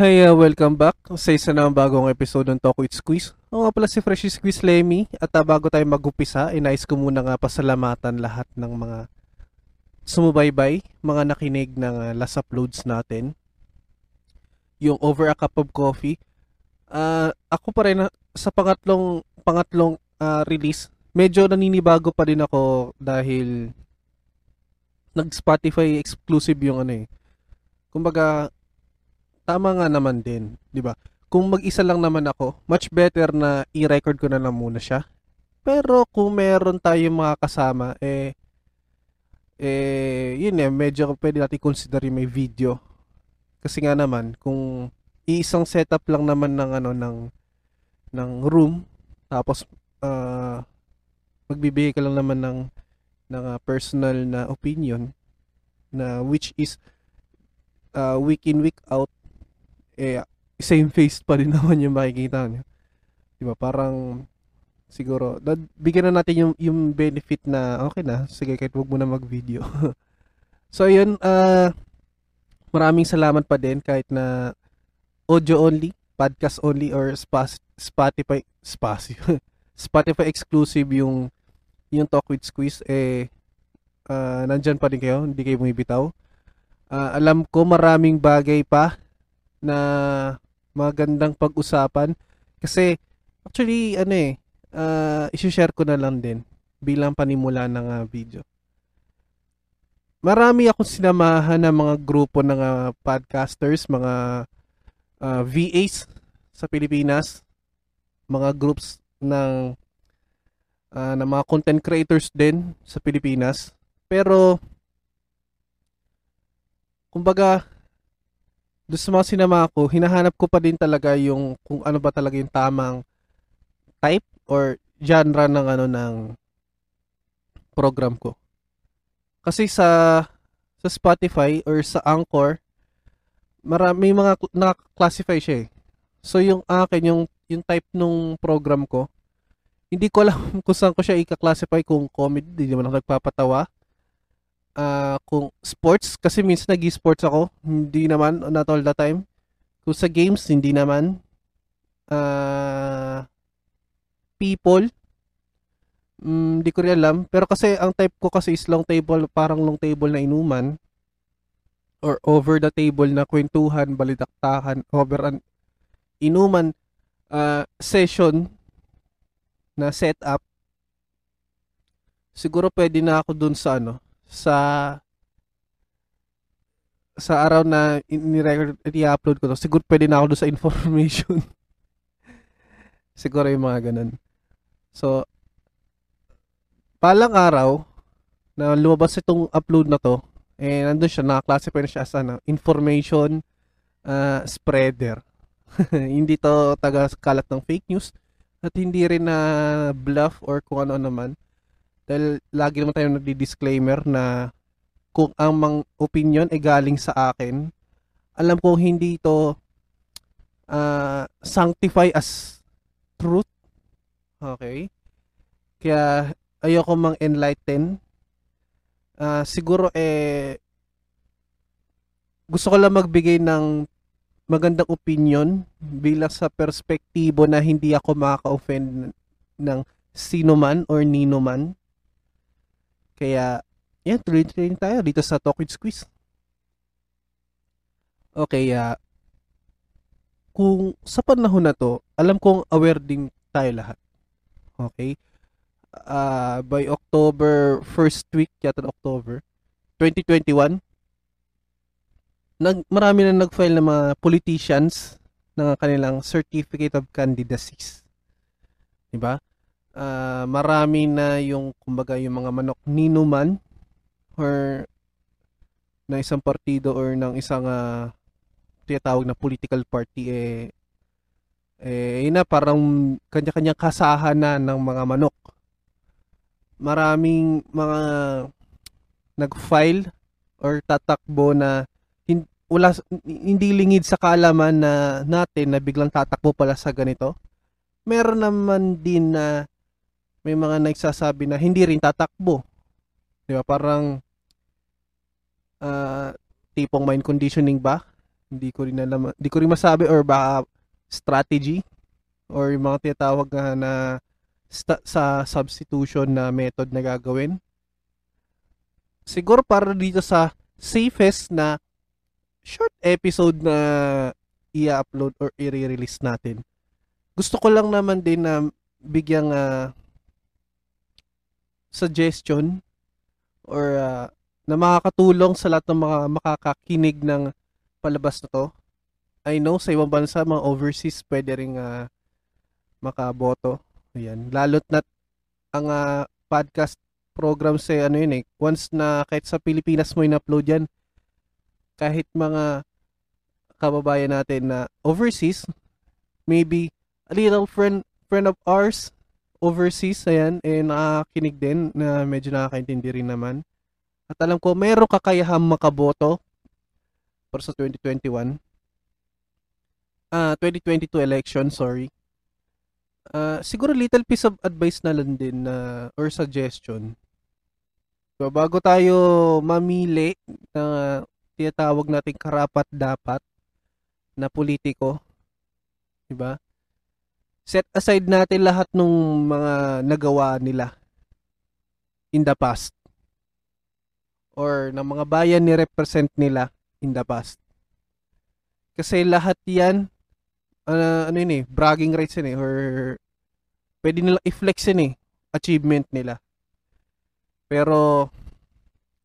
Hi, uh, welcome back sa isa na bagong episode ng Talk with Squeeze. Ako nga pala si Freshy Squeeze Lemmy at uh, bago tayo mag-upisa, inais ko muna nga pasalamatan lahat ng mga sumubaybay, mga nakinig ng uh, last uploads natin. Yung Over a Cup of Coffee. Uh, ako pa rin sa pangatlong pangatlong uh, release, medyo naninibago pa din ako dahil nag-Spotify exclusive yung ano eh. Kumbaga, tama nga naman din, 'di ba? Kung mag-isa lang naman ako, much better na i-record ko na lang muna siya. Pero kung meron tayong mga kasama, eh, eh, yun eh, medyo pwede natin consider may video. Kasi nga naman, kung isang setup lang naman ng ano ng ng room tapos uh, magbibigay ka lang naman ng ng uh, personal na opinion na which is uh, week in week out eh same face pa rin naman yung makikita nyo. Di ba? Parang siguro bigyan na natin yung yung benefit na okay na sige kahit wag mo na mag-video. so yun uh, maraming salamat pa din kahit na audio only, podcast only or Spotify Spotify Spotify exclusive yung yung Talk with Squeeze eh uh, nandyan pa din kayo, hindi kayo bumibitaw. Uh, alam ko maraming bagay pa na magandang pag-usapan kasi actually ano eh uh, i-share ko na lang din bilang panimula ng uh, video. Marami akong sinamahan ng mga grupo ng uh, podcasters, mga uh, VAs sa Pilipinas, mga groups ng uh, ng mga content creators din sa Pilipinas. Pero kumbaga doon sa mga sinama ko, hinahanap ko pa din talaga yung kung ano ba talaga yung tamang type or genre ng ano ng program ko. Kasi sa sa Spotify or sa Anchor, marami mga na-classify siya eh. So yung akin, yung, yung type nung program ko, hindi ko alam kung saan ko siya i-classify kung comedy, hindi naman ako nagpapatawa, uh, kung sports, kasi minsan nag-sports ako, hindi naman, not all the time. Kung sa games, hindi naman. Uh, people, mm, hindi ko rin alam. Pero kasi ang type ko kasi is long table, parang long table na inuman. Or over the table na kwentuhan, balitaktakan, over an inuman uh, session na setup. Siguro pwede na ako dun sa ano, sa sa araw na ni-record i-upload ko to, siguro pwede na ako doon sa information. siguro yung mga ganun. So, palang araw na lumabas itong upload na to, eh, nandun siya, naka-classify na siya as ano, information uh, spreader. hindi to taga kalat ng fake news at hindi rin na bluff or kung ano naman dahil lagi naman tayo nagdi-disclaimer na kung ang mang opinion ay galing sa akin, alam ko hindi ito uh, sanctify as truth. Okay? Kaya ayoko mang enlighten. Uh, siguro eh gusto ko lang magbigay ng magandang opinion bilang sa perspektibo na hindi ako makaka-offend ng sino man or nino man. Kaya, yan, tuloy-tuloy tayo dito sa Talk with Squeeze. Okay, uh, kung sa panahon na to, alam kong aware din tayo lahat. Okay? Uh, by October, first week yata October, 2021, nag, marami na nag-file ng mga politicians ng kanilang Certificate of Candidacies. Diba? Uh, marami na yung kumbaga yung mga manok ninuman or na isang partido or ng isang uh, tinatawag na political party eh eh na parang kanya-kanyang kasahan na ng mga manok. Maraming mga nag-file or tatakbo na wala hindi lingid sa kaalaman na natin na biglang tatakbo pala sa ganito. Meron naman din na may mga nagsasabi na hindi rin tatakbo. Di ba? Parang uh, tipong mind conditioning ba? Hindi ko rin alam, hindi ko rin masabi or baka strategy or yung mga tinatawag na, na sta- sa substitution na method na gagawin. Siguro para dito sa safest na short episode na i-upload or i-release natin. Gusto ko lang naman din na bigyang uh, suggestion or uh, na makakatulong sa lahat ng mga makakakinig ng palabas na to. I know sa ibang bansa, mga overseas, pwede rin uh, makaboto. Ayan. Lalo't na ang uh, podcast program sa ano yun eh. Once na kahit sa Pilipinas mo in-upload yan, kahit mga kababayan natin na overseas, maybe a little friend friend of ours overseas, ayan, eh nakakinig din na medyo nakakaintindi rin naman. At alam ko, meron kakayahang makaboto para sa 2021. Ah, uh, 2022 election, sorry. Uh, siguro little piece of advice na lang din na uh, or suggestion. So, bago tayo mamili na uh, tinatawag nating karapat dapat na politiko, 'di ba? Set aside natin lahat ng mga nagawa nila in the past or ng mga bayan ni represent nila in the past. Kasi lahat yan, uh, ano yun eh, bragging rights yun eh, or pwede nila i-flex yun eh, achievement nila. Pero,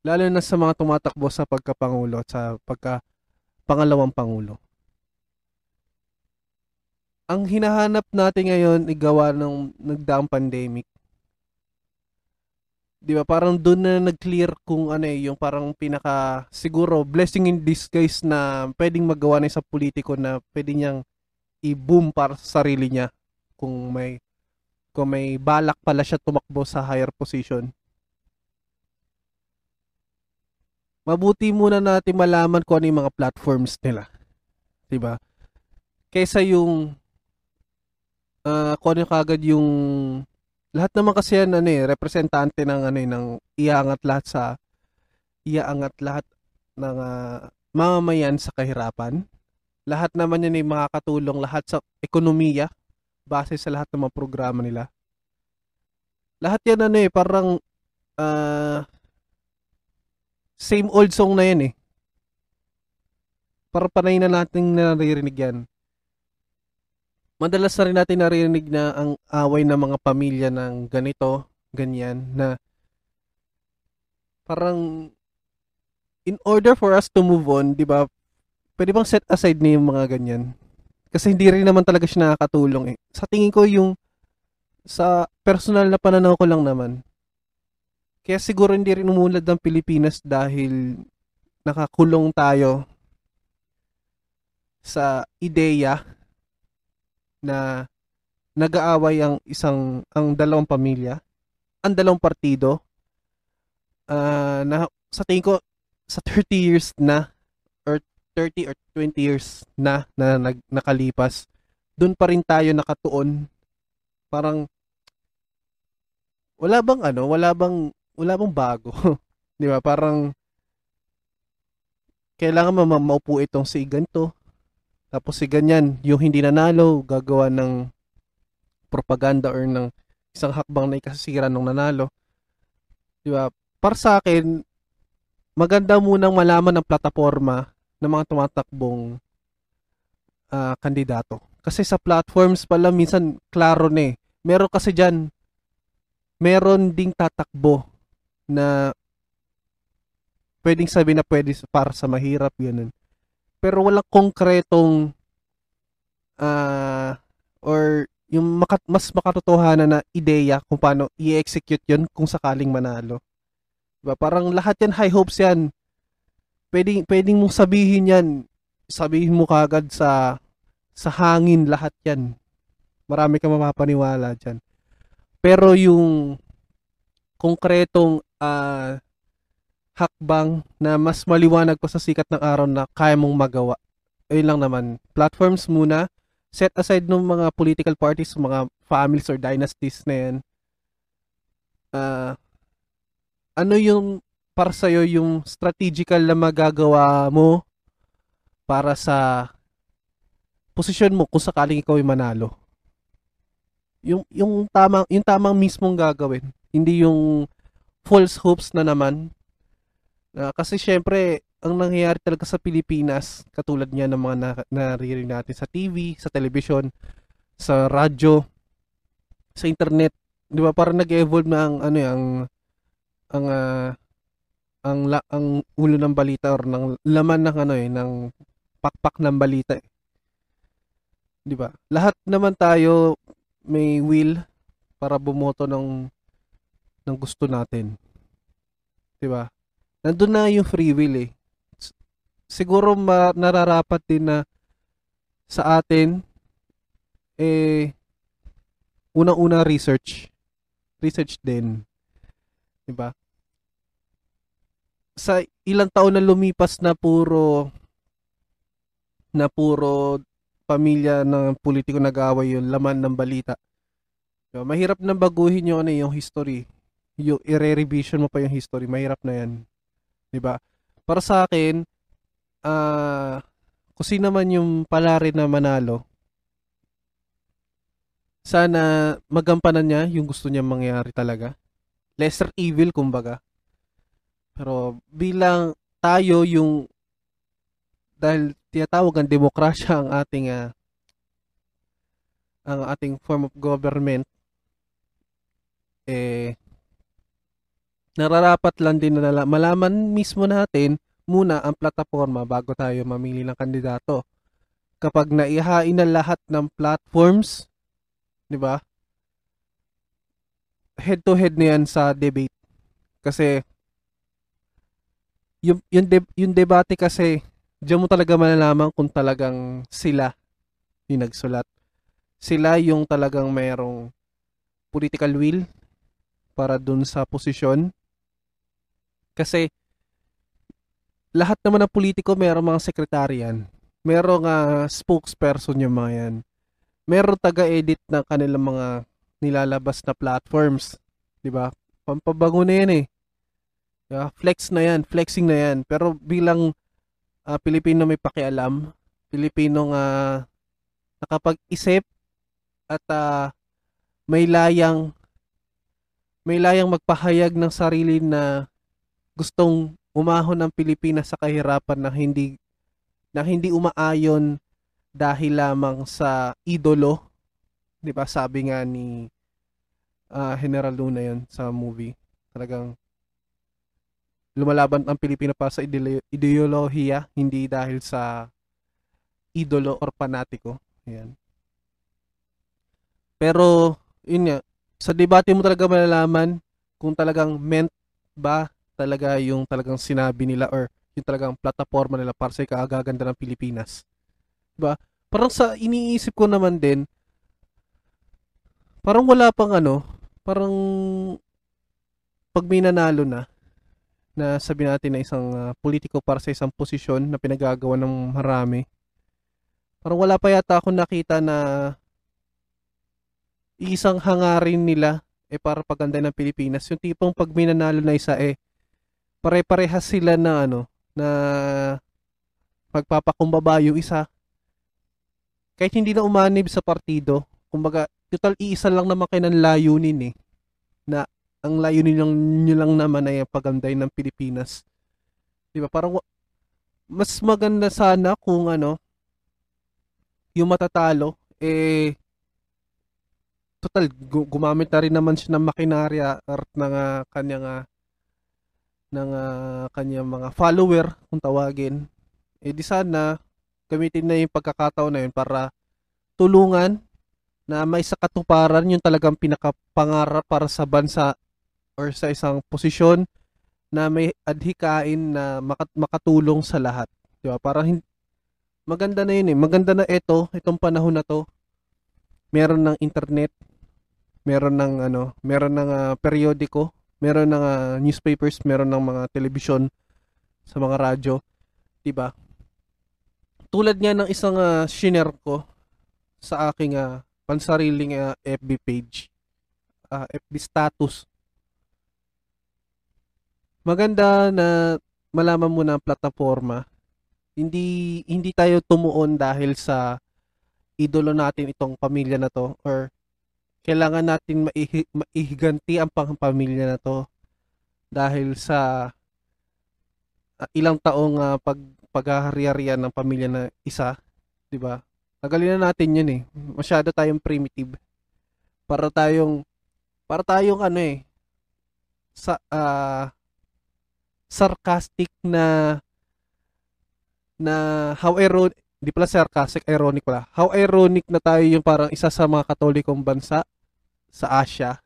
lalo na sa mga tumatakbo sa pagkapangulo at sa pagka pangalawang pangulo. Ang hinahanap natin ngayon igawa ng nagdaang pandemic 'di ba parang doon na nag-clear kung ano eh yung parang pinaka siguro blessing in disguise na pwedeng magawa ng isang politiko na pwede niyang i-boom para sa sarili niya kung may kung may balak pala siya tumakbo sa higher position. Mabuti muna natin malaman kung ano yung mga platforms nila. 'Di ba? Kaysa yung uh, kung ano kagad yung lahat naman kasi yan ano eh, representante ng ano eh, ng iangat lahat sa iaangat lahat ng uh, mamamayan sa kahirapan. Lahat naman yan ay makakatulong lahat sa ekonomiya base sa lahat ng mga programa nila. Lahat yan ano eh, parang uh, same old song na yan eh. Para panay na natin naririnig yan madalas na rin natin narinig na ang away ng mga pamilya ng ganito, ganyan, na parang in order for us to move on, di ba, pwede bang set aside na yung mga ganyan? Kasi hindi rin naman talaga siya nakakatulong eh. Sa tingin ko yung sa personal na pananaw ko lang naman. Kaya siguro hindi rin umulad ng Pilipinas dahil nakakulong tayo sa ideya na nag-aaway ang isang ang dalawang pamilya, ang dalawang partido uh, na sa tingin ko sa 30 years na or 30 or 20 years na na nag, nakalipas, doon pa rin tayo nakatuon. Parang wala bang ano, wala bang wala bang bago. 'Di ba? Parang kailangan ma maupo itong si ganito, tapos si ganyan, yung hindi nanalo, gagawa ng propaganda or ng isang hakbang na ikasisira ng nanalo. Di ba? Para sa akin, maganda munang malaman ng plataforma ng mga tumatakbong uh, kandidato. Kasi sa platforms pala minsan klaro na eh. Meron kasi dyan, meron ding tatakbo na pwedeng sabi na pwede para sa mahirap, ganun pero walang konkretong uh, or yung maka, mas makatotohanan na ideya kung paano i-execute yun kung sakaling manalo. Diba? Parang lahat yan high hopes yan. Pwedeng, pwedeng mong sabihin yan. Sabihin mo kagad sa sa hangin lahat yan. Marami ka mapapaniwala dyan. Pero yung konkretong uh, hakbang na mas maliwanag pa sa sikat ng araw na kaya mong magawa. Ayun lang naman. Platforms muna. Set aside ng mga political parties, mga families or dynasties na yan. Uh, ano yung para sa'yo yung strategical na magagawa mo para sa posisyon mo kung sakaling ikaw ay manalo. Yung yung tamang yung tamang mismong gagawin, hindi yung false hopes na naman. Uh, kasi syempre, ang nangyayari talaga sa Pilipinas, katulad niya ng mga na- naririnig natin sa TV, sa television, sa radyo, sa internet, 'di ba? Parang nag-evolve na ang ano yung ang uh, ang la, ang ulo ng balita or ng laman ng ano eh ng pakpak ng balita eh. 'Di ba? Lahat naman tayo may will para bumoto ng ng gusto natin. 'Di ba? Nandun na yung free will eh. Siguro ma- nararapat din na sa atin eh unang-una research. Research din. 'Di ba? Sa ilang taon na lumipas na puro na puro pamilya ng politiko nag-aaway yung laman ng balita. So, mahirap na baguhin yung ano yung history. Yung i-revision mo pa yung history, mahirap na 'yan. 'Di ba? Para sa akin, ah uh, kung sino man yung palari na manalo, sana magampanan niya yung gusto niya mangyari talaga. Lesser evil kumbaga. Pero bilang tayo yung dahil tinatawag ang demokrasya ang ating uh, ang ating form of government eh nararapat lang din na malaman mismo natin muna ang plataforma bago tayo mamili ng kandidato. Kapag naihain na lahat ng platforms, 'di ba? Head to head na yan sa debate. Kasi yung yung, de, yung debate kasi diyan mo talaga malalaman kung talagang sila yung nagsulat. Sila yung talagang mayroong political will para dun sa posisyon. Kasi lahat naman ng politiko mayroong mga sekretarian. Merong uh, spokesperson yung mga yan. Meron taga-edit ng kanilang mga nilalabas na platforms. 'Di ba? Pampabango na yan eh. Yeah, flex na yan, flexing na yan. Pero bilang uh, Pilipino may pakialam, Pilipino nga uh, nakapag-isip at uh, may layang may layang magpahayag ng sarili na gustong umahon ng Pilipinas sa kahirapan na hindi na hindi umaayon dahil lamang sa idolo. 'Di ba? Sabi nga ni uh, General Luna 'yon sa movie. Talagang lumalaban ang Pilipino para sa ideolohiya, hindi dahil sa idolo or panatiko. Ayan. Pero, yun nga, sa debate mo talaga malalaman kung talagang meant ba talaga yung talagang sinabi nila or yung talagang plataforma nila para sa ikagaganda ng Pilipinas. Diba? Parang sa iniisip ko naman din, parang wala pang ano, parang pag may nanalo na, na sabi natin na isang uh, politiko para sa isang posisyon na pinagagawa ng marami. Parang wala pa yata akong nakita na isang hangarin nila eh para paganda ng Pilipinas. Yung tipong pag minanalo na isa eh pare-parehas sila na ano na magpapakumbaba yung isa kahit hindi na umanib sa partido kumbaga total iisa lang naman kayo ng layunin eh na ang layunin lang nyo lang naman ay paganday ng Pilipinas. 'Di ba? Parang mas maganda sana kung ano yung matatalo eh total gumamit na rin naman siya ng makinarya at ng uh, kanyang uh, ng uh, kanyang mga follower kung tawagin eh di sana gamitin na yung pagkakataon na yun para tulungan na may sa katuparan yung talagang pinakapangarap para sa bansa or sa isang posisyon na may adhikain na makat makatulong sa lahat. Di ba? Para hin- maganda na yun eh. Maganda na ito, itong panahon na to. Meron ng internet, meron ng ano, meron ng uh, periodiko, meron ng uh, newspapers, meron ng mga television sa mga radyo, 'di ba? Tulad nga ng isang uh, shiner ko sa aking uh, pansariling uh, FB page, uh, FB status maganda na malaman mo na ang plataforma Hindi hindi tayo tumuon dahil sa idolo natin itong pamilya na to or kailangan natin maihi, maihiganti ang pamilya na to dahil sa uh, ilang taong uh, pag paghahari-harian ng pamilya na isa, 'di ba? Tagalin na natin 'yun eh. Masyado tayong primitive. Para tayong para tayong ano eh sa uh, sarcastic na na how ironic di pala sarcastic ironic pala how ironic na tayo yung parang isa sa mga katolikong bansa sa Asia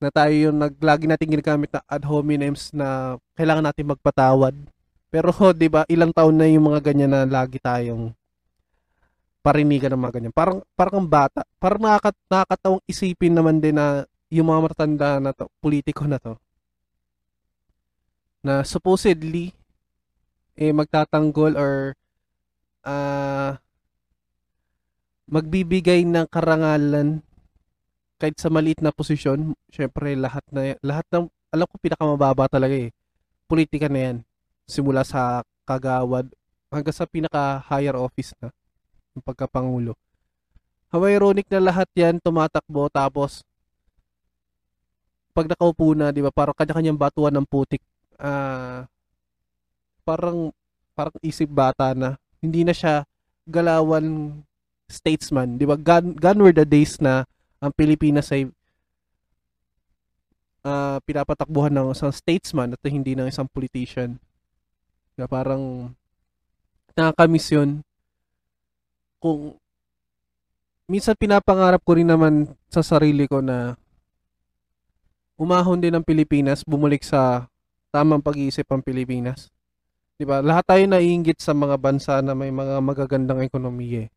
na tayo yung naglagi natin ginagamit na ad hominems na kailangan natin magpatawad. Pero 'di ba ilang taon na yung mga ganyan na lagi tayong parinigan ng mga ganyan. Parang parang bata. Parang nakakat nakakatawang isipin naman din na yung mga matatanda na to, politiko na to, na supposedly, eh, magtatanggol or uh, magbibigay ng karangalan kahit sa maliit na posisyon, syempre lahat na lahat ng alam ko pinakamababa talaga eh. Politika na 'yan. Simula sa kagawad hanggang sa pinaka higher office na ng pagkapangulo. How ironic na lahat 'yan tumatakbo tapos pag nakaupo na, 'di ba, parang kanya-kanyang batuan ng putik. Uh, parang parang isip bata na. Hindi na siya galawan statesman, 'di ba? Gone, gone were the days na ang Pilipinas ay uh, pinapatakbuhan ng isang statesman at hindi ng isang politician. Na parang nakakamiss yun. Kung minsan pinapangarap ko rin naman sa sarili ko na umahon din ang Pilipinas, bumalik sa tamang pag-iisip ang Pilipinas. 'Di ba? Lahat tayo naiinggit sa mga bansa na may mga magagandang ekonomiya. Eh.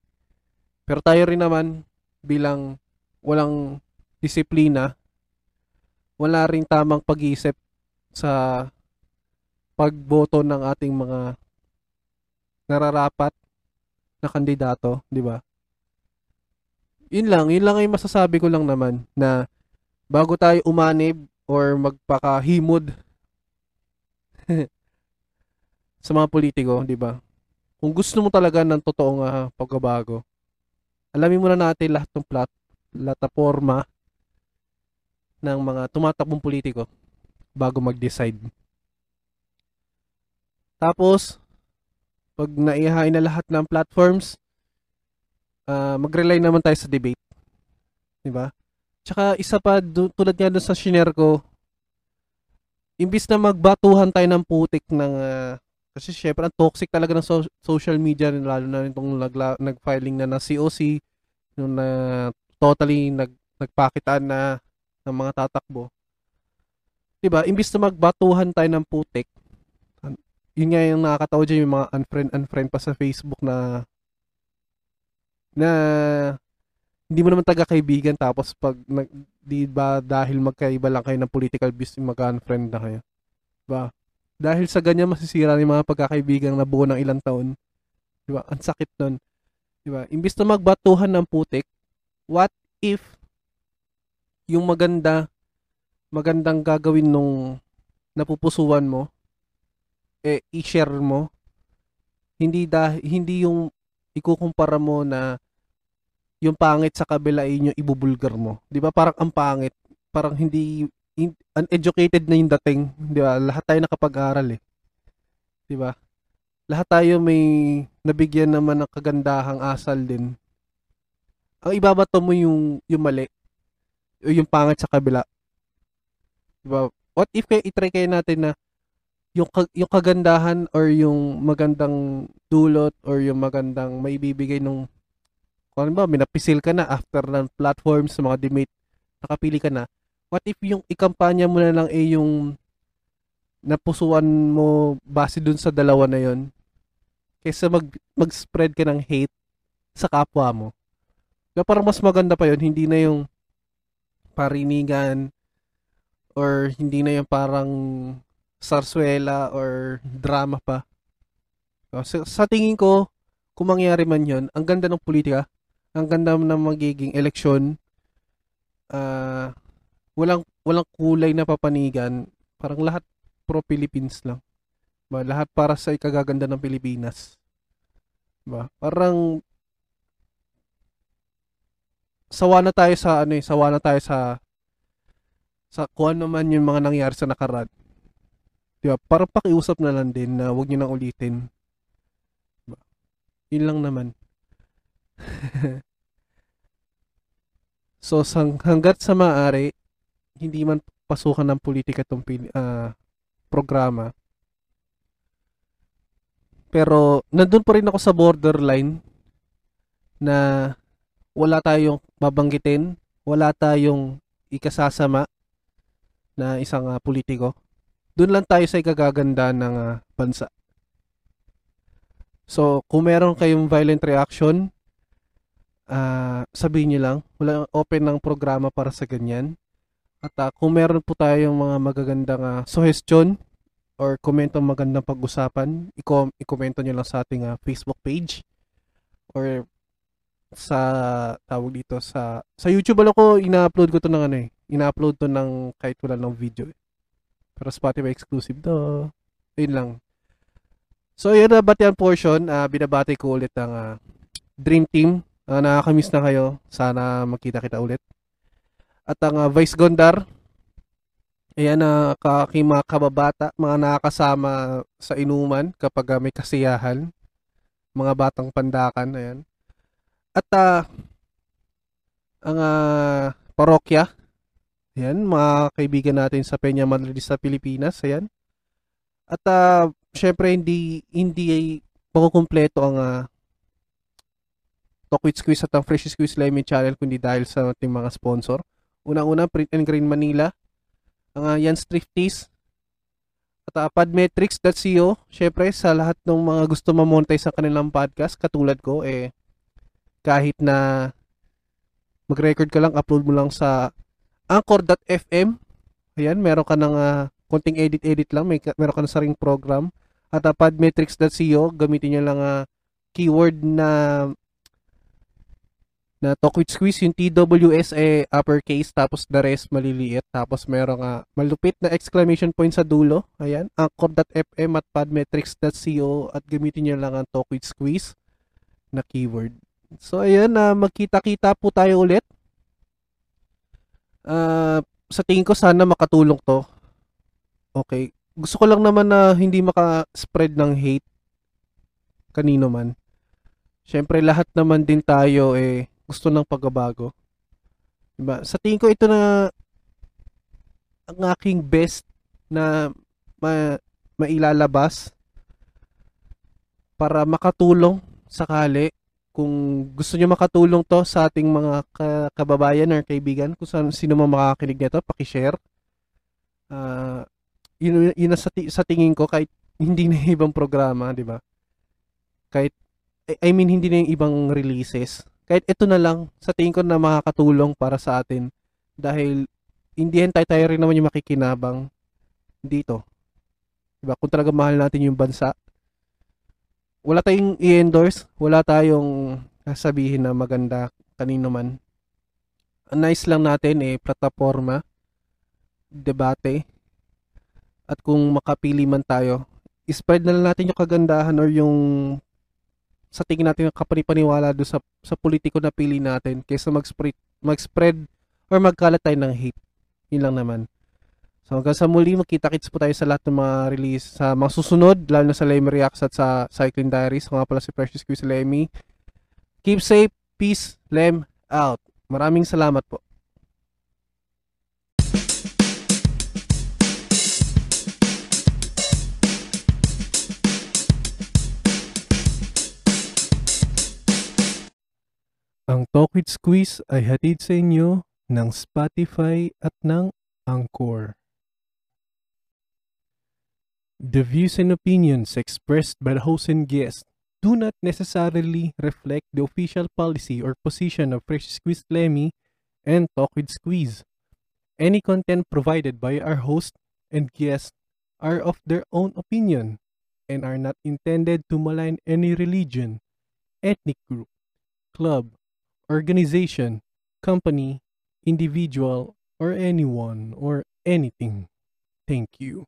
Pero tayo rin naman bilang walang disiplina, wala ring tamang pag-iisip sa pagboto ng ating mga nararapat na kandidato, 'di ba? Yun lang, yun lang ay masasabi ko lang naman na bago tayo umanib or magpakahimod sa mga politiko, di ba? Kung gusto mo talaga ng totoong uh, pagbabago, alamin muna natin lahat ng plat, plataforma ng mga tumatakbong politiko bago mag-decide. Tapos, pag naihain na lahat ng platforms, uh, mag-rely naman tayo sa debate. Ba? Tsaka isa pa, tulad nga doon sa shinare ko, imbis na magbatuhan tayo ng putik ng, uh, kasi syempre ang toxic talaga ng so- social media, lalo na itong nagla- nag-filing na na COC, nung na totally nag, nagpakitaan na ng mga tatakbo. Diba? Imbis na magbatuhan tayo ng putik, yun nga yung nakakatawa dyan yung mga unfriend unfriend pa sa Facebook na na hindi mo naman taga-kaibigan tapos pag nag, di ba dahil magkaiba lang kayo ng political views mag-unfriend na kayo. Diba? Dahil sa ganyan masisira yung mga pagkakaibigan na buo ng ilang taon. Diba? Ang sakit nun. Diba? Imbis na magbatuhan ng putik, what if yung maganda magandang gagawin nung napupusuan mo eh i-share mo hindi dah hindi yung ikukumpara mo na yung pangit sa kabila ay yung ibubulgar mo. 'Di ba? Parang ang pangit, parang hindi in, uneducated na yung dating, 'di ba? Lahat tayo nakapag-aral eh. 'Di ba? Lahat tayo may nabigyan naman ng kagandahang asal din. Ang ibabato mo yung yung mali o yung pangit sa kabila. 'Di ba? What if kaya i-try kayo natin na yung yung kagandahan or yung magandang dulot or yung magandang maibibigay nung kung ano ba, minapisil ka na after ng platforms, mga debate, nakapili ka na, what if yung ikampanya mo na lang eh yung napusuan mo base dun sa dalawa na yon kaysa mag, mag-spread ka ng hate sa kapwa mo. Kaya parang mas maganda pa yon hindi na yung parinigan or hindi na yung parang sarswela or drama pa. So, sa tingin ko, kung mangyari man yon ang ganda ng politika, ang ganda ng magiging eleksyon. Uh, walang walang kulay na papanigan. Parang lahat pro Philippines lang. Ba, lahat para sa ikagaganda ng Pilipinas. Ba, parang sawa na tayo sa ano eh, sawa na tayo sa sa kung ano man yung mga nangyari sa nakaraan. Di ba? Parang pakiusap na lang din na huwag niyo nang ulitin. Diba? Yun lang naman. so, sang, hanggat sa maaari, hindi man pasukan ng politika itong uh, programa. Pero, nandun pa rin ako sa borderline na wala tayong babanggitin, wala tayong ikasasama na isang uh, politiko. Doon lang tayo sa ikagaganda ng uh, bansa. So, kung meron kayong violent reaction, uh, sabihin niyo lang. Wala open ng programa para sa ganyan. At uh, kung meron po tayong mga magagandang uh, suggestion or komento magandang pag-usapan, i-komento nyo lang sa ating uh, Facebook page or sa tawag dito sa sa YouTube alam ko ina-upload ko to ng ano eh. Ina-upload to ng kahit wala ng video eh. Pero Spotify exclusive to. Yun lang. So yun na batian portion, uh, binabati ko ulit ang uh, Dream Team. Uh, nakakamiss na kayo. Sana magkita kita ulit. At ang uh, Vice Gondar, ayan na uh, aking mga kababata, mga nakakasama sa inuman kapag uh, may kasiyahan. Mga batang pandakan, ayan. At uh, ang uh, parokya, ayan, mga kaibigan natin sa Peña Madrid sa Pilipinas, ayan. At uh, syempre hindi hindi makukumpleto ang uh, Talk with Squeeze at ang Fresh Squeeze Lemon Channel kundi dahil sa ating mga sponsor. Unang-una, Print and Green Manila. Ang uh, Yan Thrifties. At uh, podmetrics.co. Syempre, sa lahat ng mga gusto ma-monetize sa kanilang podcast, katulad ko, eh, kahit na mag-record ka lang, upload mo lang sa anchor.fm. Ayan, meron ka ng uh, konting edit-edit lang. May, meron ka ng saring program. At uh, podmetrics.co, gamitin nyo lang uh, keyword na na talk with squeeze yung TWS eh uppercase tapos the rest maliliit tapos merong uh, malupit na exclamation point sa dulo ayan anchor.fm at podmetrics.co at gamitin niyo lang ang talk with squeeze na keyword so ayan na uh, magkita-kita po tayo ulit. Uh, sa tingin ko sana makatulong to. Okay. Gusto ko lang naman na hindi maka-spread ng hate kanino man. Siyempre lahat naman din tayo eh gusto ng pagbabago. Diba? Sa tingin ko ito na ang aking best na ma mailalabas para makatulong sakali kung gusto niyo makatulong to sa ating mga ka- kababayan or kaibigan kung saan, sino man makakinig nito paki-share uh, yun, yun na sa, sa tingin ko kahit hindi na ibang programa di ba kahit I mean hindi na yung ibang releases kahit ito na lang, sa tingin ko na makakatulong para sa atin dahil hindi yan tayo, tayo rin naman yung makikinabang dito. Diba? Kung talaga mahal natin yung bansa, wala tayong i-endorse, wala tayong sabihin na maganda kanino man. Ang nice lang natin eh, plataforma, debate, at kung makapili man tayo, spread na lang natin yung kagandahan or yung sa tingin natin kapanipaniwala do sa sa politiko na pili natin kaysa mag-spread mag-spread or magkalat tayo ng hate. Yun lang naman. So hanggang sa muli, magkita-kits po tayo sa lahat ng mga release sa mga susunod, lalo na sa Lemmy Reacts at sa Cycling Diaries. Nga pala si Precious Q Lemmy. Keep safe, peace, Lem out. Maraming salamat po. Ang Talk with Squeeze ay hatid sa inyo ng Spotify at ng Anchor. The views and opinions expressed by the host and guest do not necessarily reflect the official policy or position of Fresh Squeeze Lemmy and Talk with Squeeze. Any content provided by our host and guest are of their own opinion and are not intended to malign any religion, ethnic group, club, organization, company, individual, or anyone or anything. Thank you.